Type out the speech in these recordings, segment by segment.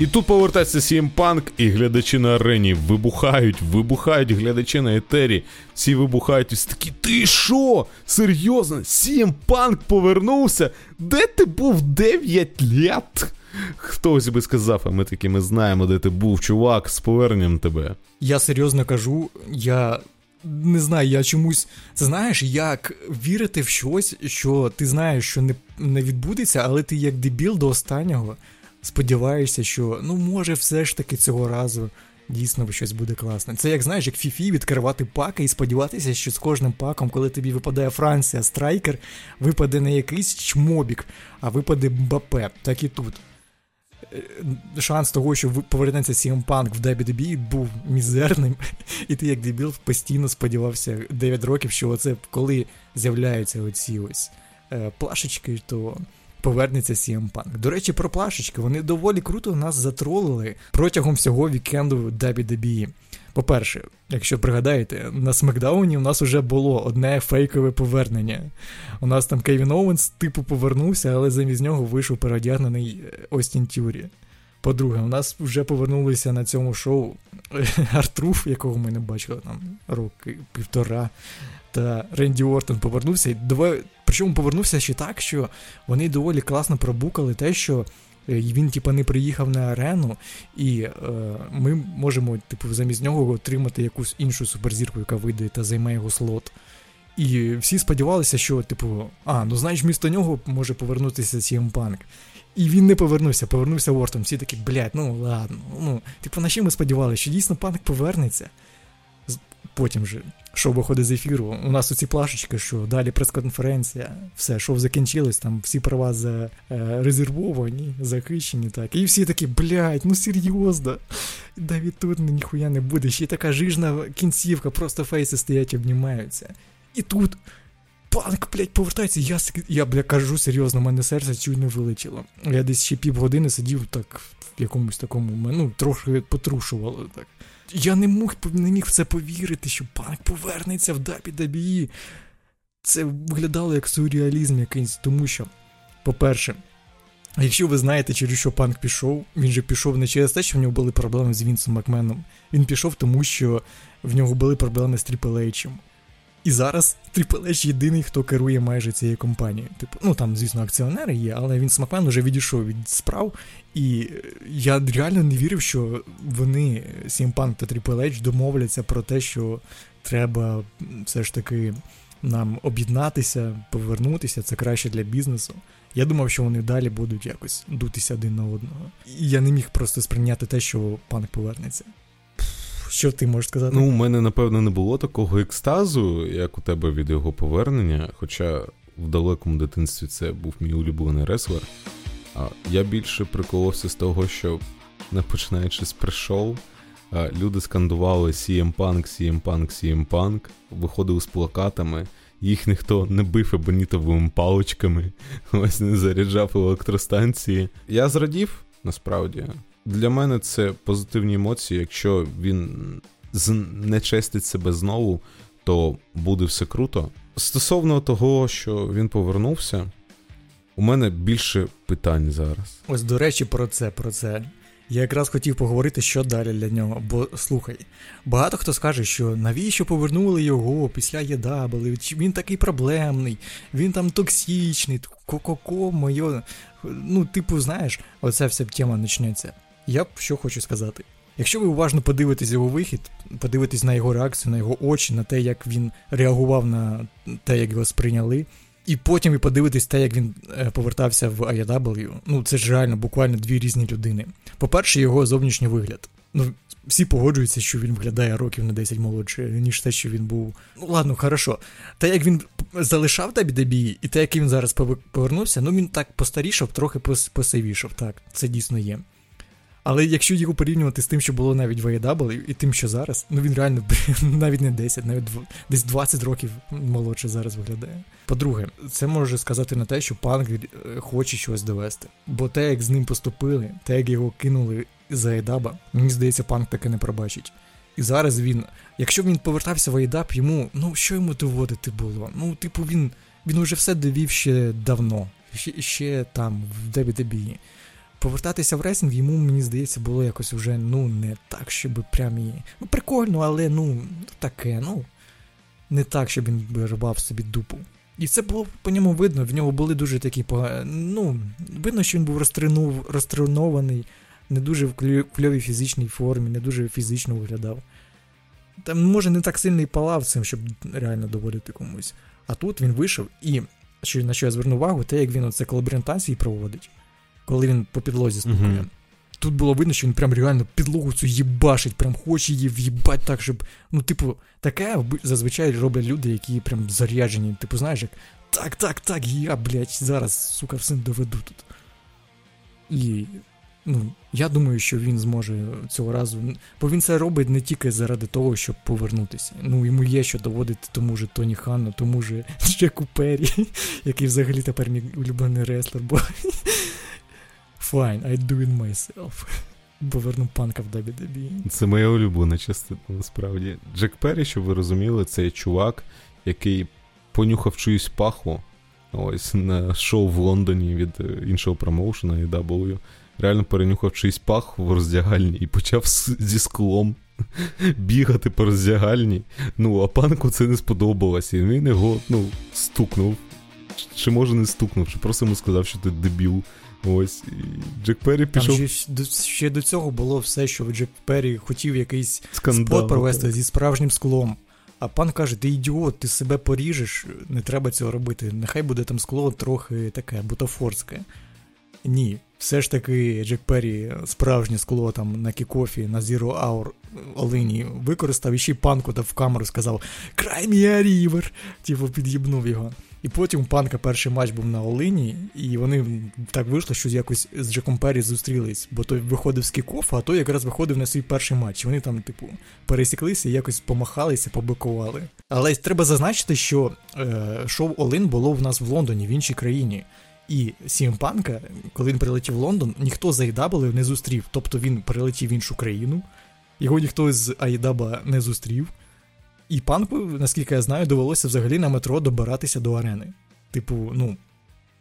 І тут повертається CM Punk, і глядачі на арені вибухають, вибухають глядачі на етері. Всі вибухають і такі, ти що? Серйозно? CM Punk повернувся? Де ти був 9 літ? Хтось би сказав, а ми такі ми знаємо, де ти був, чувак, з поверненням тебе. Я серйозно кажу, я не знаю, я чомусь. Це знаєш, як вірити в щось, що ти знаєш, що не не відбудеться, але ти як дебіл до останнього сподіваєшся, що ну може все ж таки цього разу дійсно щось буде класне. Це як знаєш, як Фіфі відкривати паки і сподіватися, що з кожним паком, коли тобі випадає Франція, страйкер, випаде не якийсь чмобік, а випаде Мбапе. Так і тут. Е, шанс того, що повернеться CM Punk в WWE був мізерним, і ти як дебіл постійно сподівався 9 років, що оце коли з'являються оці ось е, плашечки, то повернеться CM Punk. До речі, про плашечки вони доволі круто нас затролили протягом всього вікенду WWE. По-перше, якщо пригадаєте, на Смакдауні у нас вже було одне фейкове повернення. У нас там Кевін Оуенс типу повернувся, але замість нього вийшов переодягнений е, Остін Тюрі. По-друге, у нас вже повернулися на цьому шоу Артруф, якого ми не бачили там роки півтора. Та Ренді Ортон повернувся. Давай, Причому повернувся ще так, що вони доволі класно пробукали те, що е, він, типа, не приїхав на арену, і е, ми можемо, типу, замість нього отримати якусь іншу суперзірку, яка вийде та займе його слот. І всі сподівалися, що, типу, а, ну знаєш, місто нього може повернутися CM Punk. І він не повернувся, повернувся Ортон. Всі такі, блядь, ну ладно. Ну, Типу, на що ми сподівалися, що дійсно Панк повернеться. Потім же шоу виходить з ефіру. У нас оці плашечки, що далі прес-конференція, все, шоу закінчилось, там всі права за е, резервовані, захищені, так. І всі такі, блядь, ну серйозно. Давід тут ніхуя не буде. Ще така жижна кінцівка, просто фейси стоять, обнімаються. І тут. Панк, блядь, повертається, я я, бля, кажу серйозно, мене серце чуть не вилетіло. Я десь ще півгодини сидів так в якомусь такому, ну, трохи потрушувало так. Я не мог не міг в це повірити, що панк повернеться в WWE. Це виглядало як сюрреалізм якийсь, тому що, по-перше, якщо ви знаєте, через що панк пішов, він же пішов не через те, що в нього були проблеми з Вінсом Макменом. Він пішов, тому що в нього були проблеми з Тріпл Ейчем. І зараз H єдиний, хто керує майже цією компанією. Типу, ну там, звісно, акціонери є, але Вінс Макмен вже відійшов від справ. І я реально не вірив, що вони, CM та H, домовляться про те, що треба все ж таки нам об'єднатися, повернутися, це краще для бізнесу. Я думав, що вони далі будуть якось дутися один на одного. І я не міг просто сприйняти те, що панк повернеться. Що ти можеш сказати? Ну, у мене, напевно, не було такого екстазу, як у тебе від його повернення. Хоча в далекому дитинстві це був мій улюблений реслер. А я більше приколовся з того, що не починаючи з пришоу, люди скандували CM Punk, CM Punk, CM Punk, виходили з плакатами. Їх ніхто не бив ебонітовими паличками, ось не заряджав електростанції. Я зрадів насправді. Для мене це позитивні емоції. Якщо він не честить себе знову, то буде все круто. Стосовно того, що він повернувся, у мене більше питань зараз. Ось, до речі, про це, про це. Я якраз хотів поговорити, що далі для нього. Бо слухай, багато хто скаже, що навіщо повернули його після EW, він такий проблемний, він там токсичний, ко-ко-ко, моє. Ну, типу, знаєш, оця вся тема почнеться. Я що хочу сказати. Якщо ви уважно подивитесь його вихід, подивитесь на його реакцію, на його очі, на те, як він реагував на те, як його сприйняли, і потім ви подивитесь те, як він е, повертався в AEW, ну це ж реально буквально дві різні людини. По-перше, його зовнішній вигляд. Ну, всі погоджуються, що він виглядає років на 10 молодше, ніж те, що він був. Ну ладно, хорошо. Те, як він залишав WWE, і те, як він зараз повернувся, ну він так постарішав, трохи посивішав. Так, це дійсно є. Але якщо його порівнювати з тим, що було навіть в AEW, і тим, що зараз, ну він реально навіть не 10, навіть десь 20 років молодше зараз виглядає. По-друге, це може сказати на те, що панк е, хоче щось довести. Бо те, як з ним поступили, те, як його кинули за Едаба, мені здається, панк таки не пробачить. І зараз він, якщо він повертався в Айдап, йому, ну що йому доводити було? Ну, типу, він він уже все довів ще давно, ще ще там, в WWE. Повертатися в ресінг йому, мені здається, було якось вже ну, не так, щоб прям і. Ну, прикольно, але ну, таке, ну. Не так, щоб він рвав собі дупу. І це було по ньому видно, в нього були дуже такі Ну, видно, що він був розтренований, не дуже в кльовій фізичній формі, не дуже фізично виглядав. Там, може, не так сильно і палав цим, щоб реально доводити комусь. А тут він вийшов і, на що я зверну увагу, те, як він оце колаборантації проводить, коли він по підлозі стукає. Uh-huh. Тут було видно, що він прям реально підлогу цю їбашить, прям хоче її в'їбать так, щоб. Ну, типу, таке зазвичай роблять люди, які прям заряджені. Типу, знаєш, як так, так, так, я, блядь, зараз, сука, все доведу тут. І. Ну, я думаю, що він зможе цього разу. Бо він це робить не тільки заради того, щоб повернутися. Ну, йому є що доводити тому же Тоні Хану, тому же Джеку Перрі, який взагалі тепер мій улюблений реслер, бо Fine, I do it myself. Поверну панка в WWE. Це моя улюблена частина, насправді. Джек Перрі, щоб ви розуміли, це чувак, який понюхав чиюсь пахву ось на шоу в Лондоні від е, іншого промоушена EW. Реально перенюхав чийсь пах в роздягальні і почав зі склом бігати по роздягальні. Ну, а панку це не сподобалося. І він його ну, стукнув. Чи може не стукнув, чи просто йому сказав, що ти дебіл. Ось. І Джек Перрі пішов. Там ще, ще до цього було все, що Джек Перрі хотів якийсь Скандал, спот провести так. зі справжнім склом. А панк каже: ти ідіот, ти себе поріжеш, не треба цього робити. Нехай буде там скло трохи таке бутафорське. Ні, все ж таки Джек Перрі справжнє скло там на kickoff і, на Zero Hour All In і використав і ще й панку в камеру сказав Cry me a river! Типу під'їбнув його. І потім у панка перший матч був на All In і, і вони так вийшло, що якось з Джеком Перрі зустрілись, бо той виходив з kickoff а, а той якраз виходив на свій перший матч. Вони там, типу, пересіклися і якось помахалися, побикували. Але треба зазначити, що е, шоу Олин було в нас в Лондоні, в іншій країні. І Сімпанка, коли він прилетів в Лондон, ніхто з Айдаблою не зустрів. Тобто він прилетів в іншу країну, його ніхто з Айдаба не зустрів. І панку, наскільки я знаю, довелося взагалі на метро добиратися до арени. Типу, ну,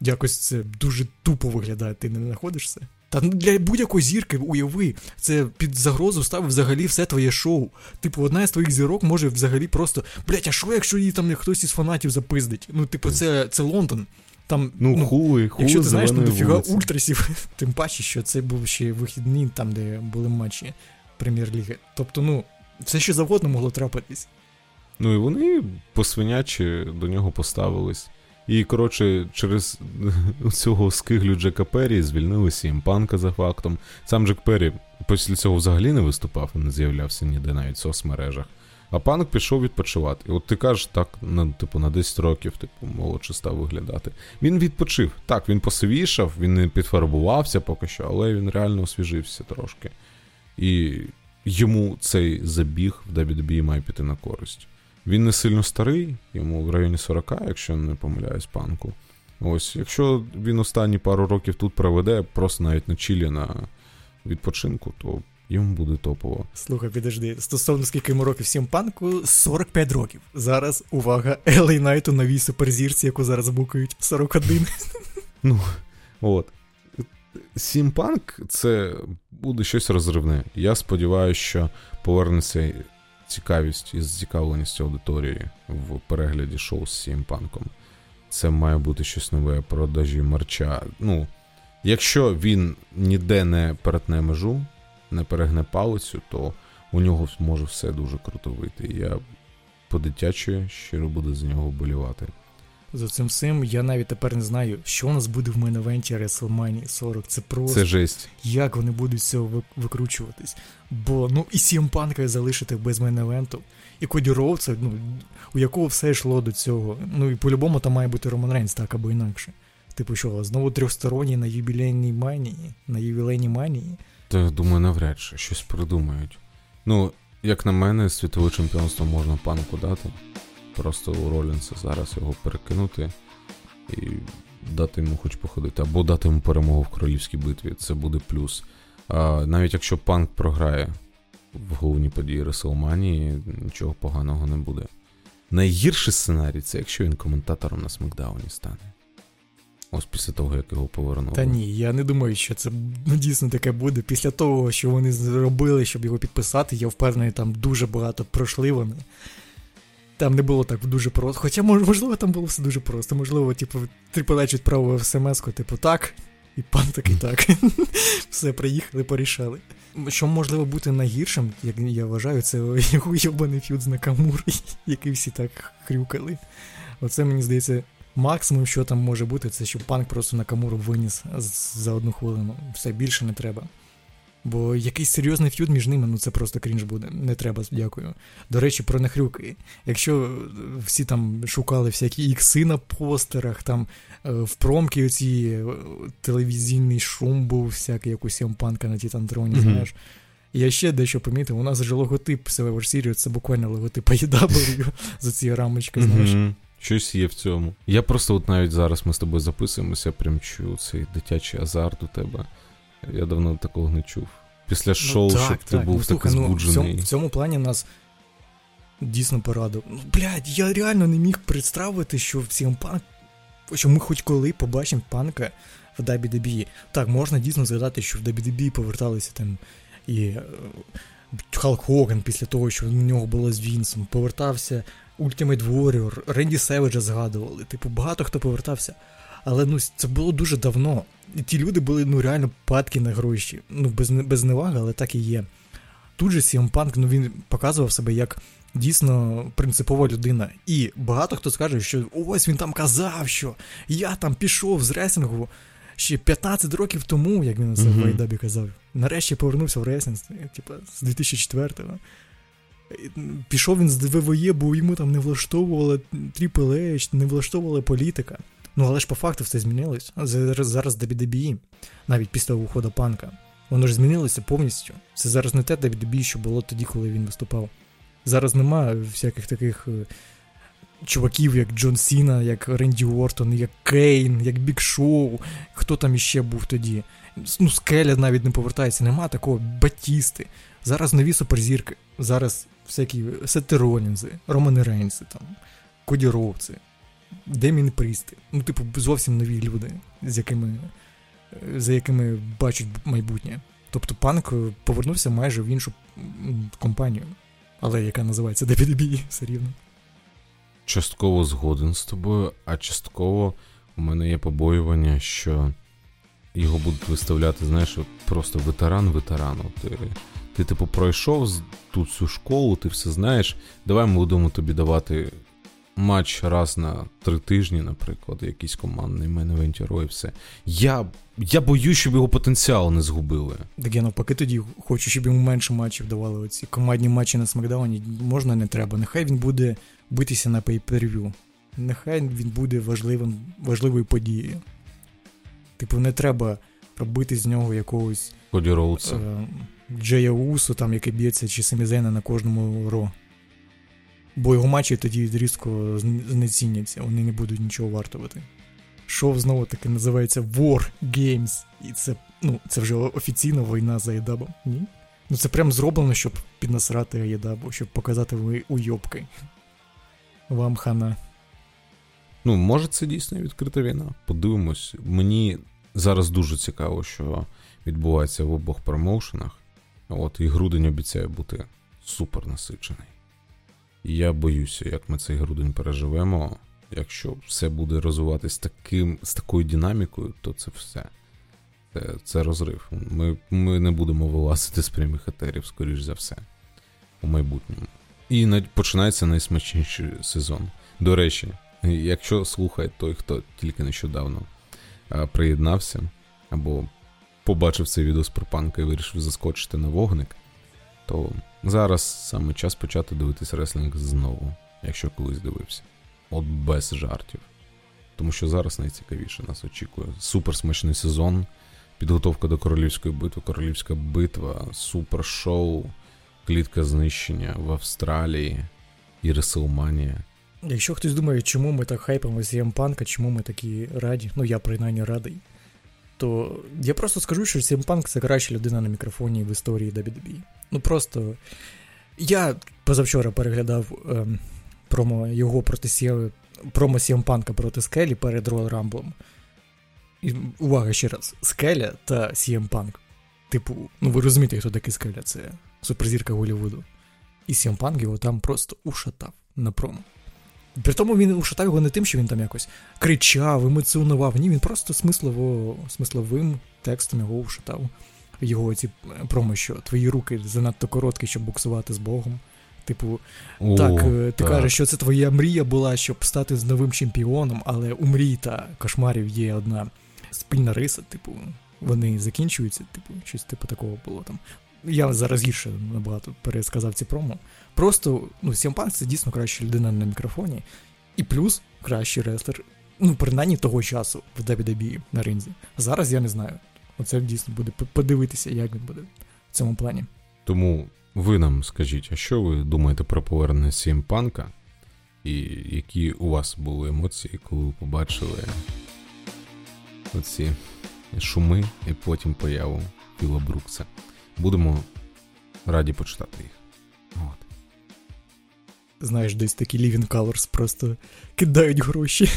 якось це дуже тупо виглядає, ти не знаходишся. Та для будь-якої зірки, уяви, це під загрозу ставив взагалі все твоє шоу. Типу, одна з твоїх зірок може взагалі просто. Блять, а що, якщо її там хтось із фанатів запиздить? Ну, типу, це це Лондон. Там, Ну, ну хули, хули, Якщо ти знаєш, ну дофіга ультрасів, тим паче, що це був ще вихідні, там, де були матчі прем'єр-ліги. Тобто, ну, все що завгодно могло трапитись. Ну і вони посвинячі до нього поставились. І, коротше, через цього скиглю Джека Перрі звільнили Сімпанка за фактом. Сам Джек Перрі після цього взагалі не виступав не з'являвся ніде навіть в соцмережах. А панк пішов відпочивати. І от ти кажеш, так, на, типу, на 10 років, типу, молодше став виглядати. Він відпочив. Так, він посивішав, він не підфарбувався поки що, але він реально освіжився трошки. І йому цей забіг в WWE має піти на користь. Він не сильно старий, йому в районі 40, якщо не помиляюсь, панку. Ось, якщо він останні пару років тут проведе, просто навіть на чілі на відпочинку, то йому буде топово. Слухай, підожди, стосовно скільки йому років всім панку, 45 років. Зараз увага, Елей Найту новій суперзірці, яку зараз букають 41. Ну, от. Сімпанк це буде щось розривне. Я сподіваюся, що повернеться цікавість і зацікавленість аудиторії в перегляді шоу з СМ Панком. Це має бути щось нове продажі мерча. Ну, якщо він ніде не перетне межу, не перегне палицю, то у нього може все дуже круто вийти. Я по-дитячому щиро буду за нього вболівати. За цим всім я навіть тепер не знаю, що у нас буде в main event і WrestleMania 40. Це просто Це жесть. як вони будуть з цього викручуватись. Бо ну і СМ Панка залишити без main event у, і Коді Роудса, ну, у якого все йшло до цього. Ну і по-любому там має бути Роман Рейнс, так або інакше. Типу, що, знову трьохсторонній на юбілейній манії, на ювілейній манії. Та думаю, навряд чи щось придумають. Ну, як на мене, світове чемпіонство можна панку дати. Просто у Ролінса зараз його перекинути і дати йому хоч походити, або дати йому перемогу в королівській битві. Це буде плюс. А Навіть якщо панк програє в головній події Реселманії, нічого поганого не буде. Найгірший сценарій це якщо він коментатором на Смакдауні стане. Ось після того, як його повернули. Та ні, я не думаю, що це ну, дійсно таке буде. Після того, що вони зробили, щоб його підписати, я впевнений, там дуже багато пройшли вони. Там не було так дуже просто. Хоча, можливо, там було все дуже просто. Можливо, типу, Triple H відправив смс-ку, типу, так, і пан такий так. Все, приїхали, порішали. Що можливо бути найгіршим, як я вважаю, це його йобаний ф'юд з Накамури, який всі так хрюкали. Оце мені здається, максимум, що там може бути, це що панк просто Накамуру виніс за одну хвилину. Все більше не треба. Бо якийсь серйозний ф'юд між ними, ну це просто крінж буде. Не треба, дякую. До речі, про нахрюки. Якщо всі там шукали всякі ікси на постерах, там е, в промки оці е, телевізійний шум був, всякий якийсь панка на Тітантроні, mm-hmm. знаєш. Я ще дещо помітив, у нас же логотип Survivor Series, це буквально логотип AEW за ці рамочки, знаєш. Mm-hmm. Щось є в цьому. Я просто от навіть зараз ми з тобою записуємося, прям чую цей дитячий азарт у тебе. Я давно такого не чув. Після ну шоу, ну, так, щоб так. ти був ну, такий збуджений. Ну, в, цьому, в цьому плані нас дійсно порадив. Ну, блядь, я реально не міг представити, що в панк. Що ми хоч коли побачимо панка в WWE. Так, можна дійсно згадати, що в WWE поверталися там і Халк Хоган після того, що у нього було з Вінсом, повертався Ultimate Warrior, Ренді Севеджа згадували. Типу, багато хто повертався. Але ну це було дуже давно. І ті люди були ну реально падки на гроші. Ну, без без неваги, але так і є. Тут же CM Punk, ну він показував себе як дійсно принципова людина. І багато хто скаже, що ось він там казав, що я там пішов з ресінгу ще 15 років тому, як він на це в Айдабі казав. Нарешті повернувся в ресінг, типу, з 2004-го. Пішов він з ВВЄ, бо йому там не влаштовувала Triple H, не влаштовувала політика. Ну але ж по факту все змінилось. Зараз WWE, навіть після уходу панка. Воно ж змінилося повністю. Це зараз не те WWE, що було тоді, коли він виступав. Зараз немає всяких таких е, чуваків, як Джон Сіна, як Ренді Уортон, як Кейн, як Бік Шоу. Хто там іще був тоді? Ну, Скеля навіть не повертається, нема такого Батісти. Зараз нові суперзірки. Зараз всякі Сети Ролінзи, Романи Рейнси, там, Коді Роуци. Демін Прісти. Ну, типу, зовсім нові люди, з якими, за якими бачать майбутнє. Тобто панк повернувся майже в іншу компанію, але яка називається WWE, все рівно. Частково згоден з тобою, а частково у мене є побоювання, що його будуть виставляти, знаєш, просто ветеран ветерану. Ти, ти, типу, пройшов тут цю школу, ти все знаєш. Давай ми будемо тобі давати матч раз на три тижні, наприклад, якийсь командний мене і все. Я я боюсь, щоб його потенціал не згубили. Так я навпаки тоді хочу, щоб йому менше матчів давали. Оці командні матчі на Смакдауні можна не треба. Нехай він буде битися на пейперв'ю. Нехай він буде важливим, важливою подією. Типу, не треба робити з нього якогось Коді Роудса. Е, Джея Усу, там, який б'ється, чи Семізена на кожному ро. Бо його матчі тоді різко знеціняться, вони не будуть нічого вартувати. Шоу знову таки називається War Games, і це ну, це вже офіційна війна за Єдабом. Ні? Ну це прям зроблено, щоб піднасрати Єдабу, щоб показати ви уйобки. Вам хана. Ну, може, це дійсно відкрита війна. Подивимось. Мені зараз дуже цікаво, що відбувається в обох промоушенах. От, і грудень обіцяє бути супер насичений. Я боюся, як ми цей грудень переживемо. Якщо все буде розвиватись таким, з такою динамікою, то це все. Це це розрив. Ми ми не будемо вилазити з прямих етерів, скоріш за все, у майбутньому. І на, починається найсмачніший сезон. До речі, якщо слухає той, хто тільки нещодавно приєднався, або побачив цей відео з пропанка і вирішив заскочити на вогник, то зараз саме час почати дивитись реслінг знову, якщо колись дивився. От без жартів. Тому що зараз найцікавіше нас очікує. Суперсмачний сезон, підготовка до королівської битви, королівська битва, супершоу, клітка знищення в Австралії і Реселманія. Якщо хтось думає, чому ми так хайпимо з панка, чому ми такі раді, ну я принаймні радий, то я просто скажу, що Punk це краща людина на мікрофоні в історії WWE. Ну просто я позавчора переглядав ем, промо його проти промо Сіампанка проти Скелі перед Royal Rumble. І, увага ще раз: Скеля та Punk. Типу, ну ви розумієте, хто такий Скеля, це суперзірка Голлівуду. І Punk його там просто ушатав на промо. При тому він ушатав його не тим, що він там якось кричав, емоціонував. Ні, він просто смислово, смисловим текстом його ушатав. Його ці промо, що твої руки занадто короткі, щоб буксувати з Богом. Типу, О, так, е, ти так. кажеш, що це твоя мрія була, щоб стати з новим чемпіоном, але у мрій та кошмарів є одна спільна риса, типу, вони закінчуються, типу, щось типу такого було там. Я зараз гірше набагато пересказав ці промо. Просто, ну, Сімпанк це дійсно краща людина на мікрофоні, і плюс кращий рестлер, ну, принаймні того часу в WWE на ринзі. Зараз я не знаю. Оце дійсно буде подивитися, як він буде в цьому плані. Тому ви нам скажіть, а що ви думаєте про повернення CM Панка? І які у вас були емоції, коли ви побачили оці шуми і потім появу Філа Брукса? Будемо раді почитати їх. От. знаєш, десь такі Living Colors просто кидають гроші.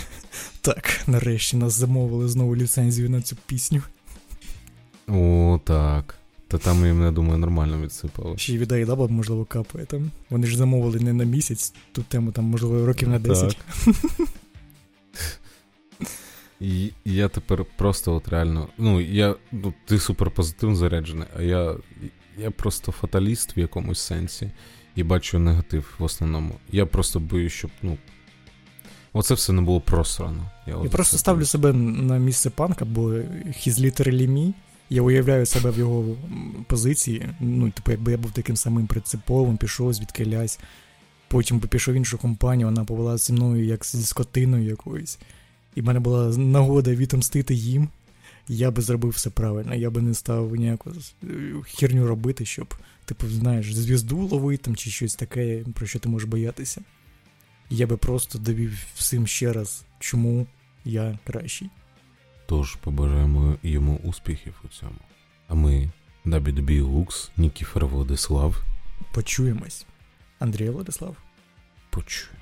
Так, нарешті нас замовили знову ліцензію на цю пісню. О, так. Та там їм, я думаю, нормально відсипали. Ще й від Айдаба, можливо, капає там. Вони ж замовили не на місяць, ту тему там, можливо, років на 10. І і я тепер просто от реально. Ну, я. Ну, ти супер позитивно заряджений, а я. Я просто фаталіст в якомусь сенсі і бачу негатив в основному. Я просто боюсь, щоб, ну. Оце все не було просрано. Я, Я просто це ставлю себе на місце панка, бо he's literally me. Я уявляю себе в його позиції. Ну, типу, якби я був таким самим принциповим, пішов звідки лясь. Потім би пішов в іншу компанію, вона повела зі мною як зі скотиною якоюсь. І в мене була нагода відомстити їм. Я би зробив все правильно, я би не став ніяку е, херню робити, щоб, типу, знаєш, звізду ловити там чи щось таке, про що ти можеш боятися. Я би просто довів всім ще раз, чому я кращий. Тож побажаємо йому успіхів у цьому. А ми, WDB Лукс, Нікіфер Владислав, Почуємось. Андрій Владислав. почуємо.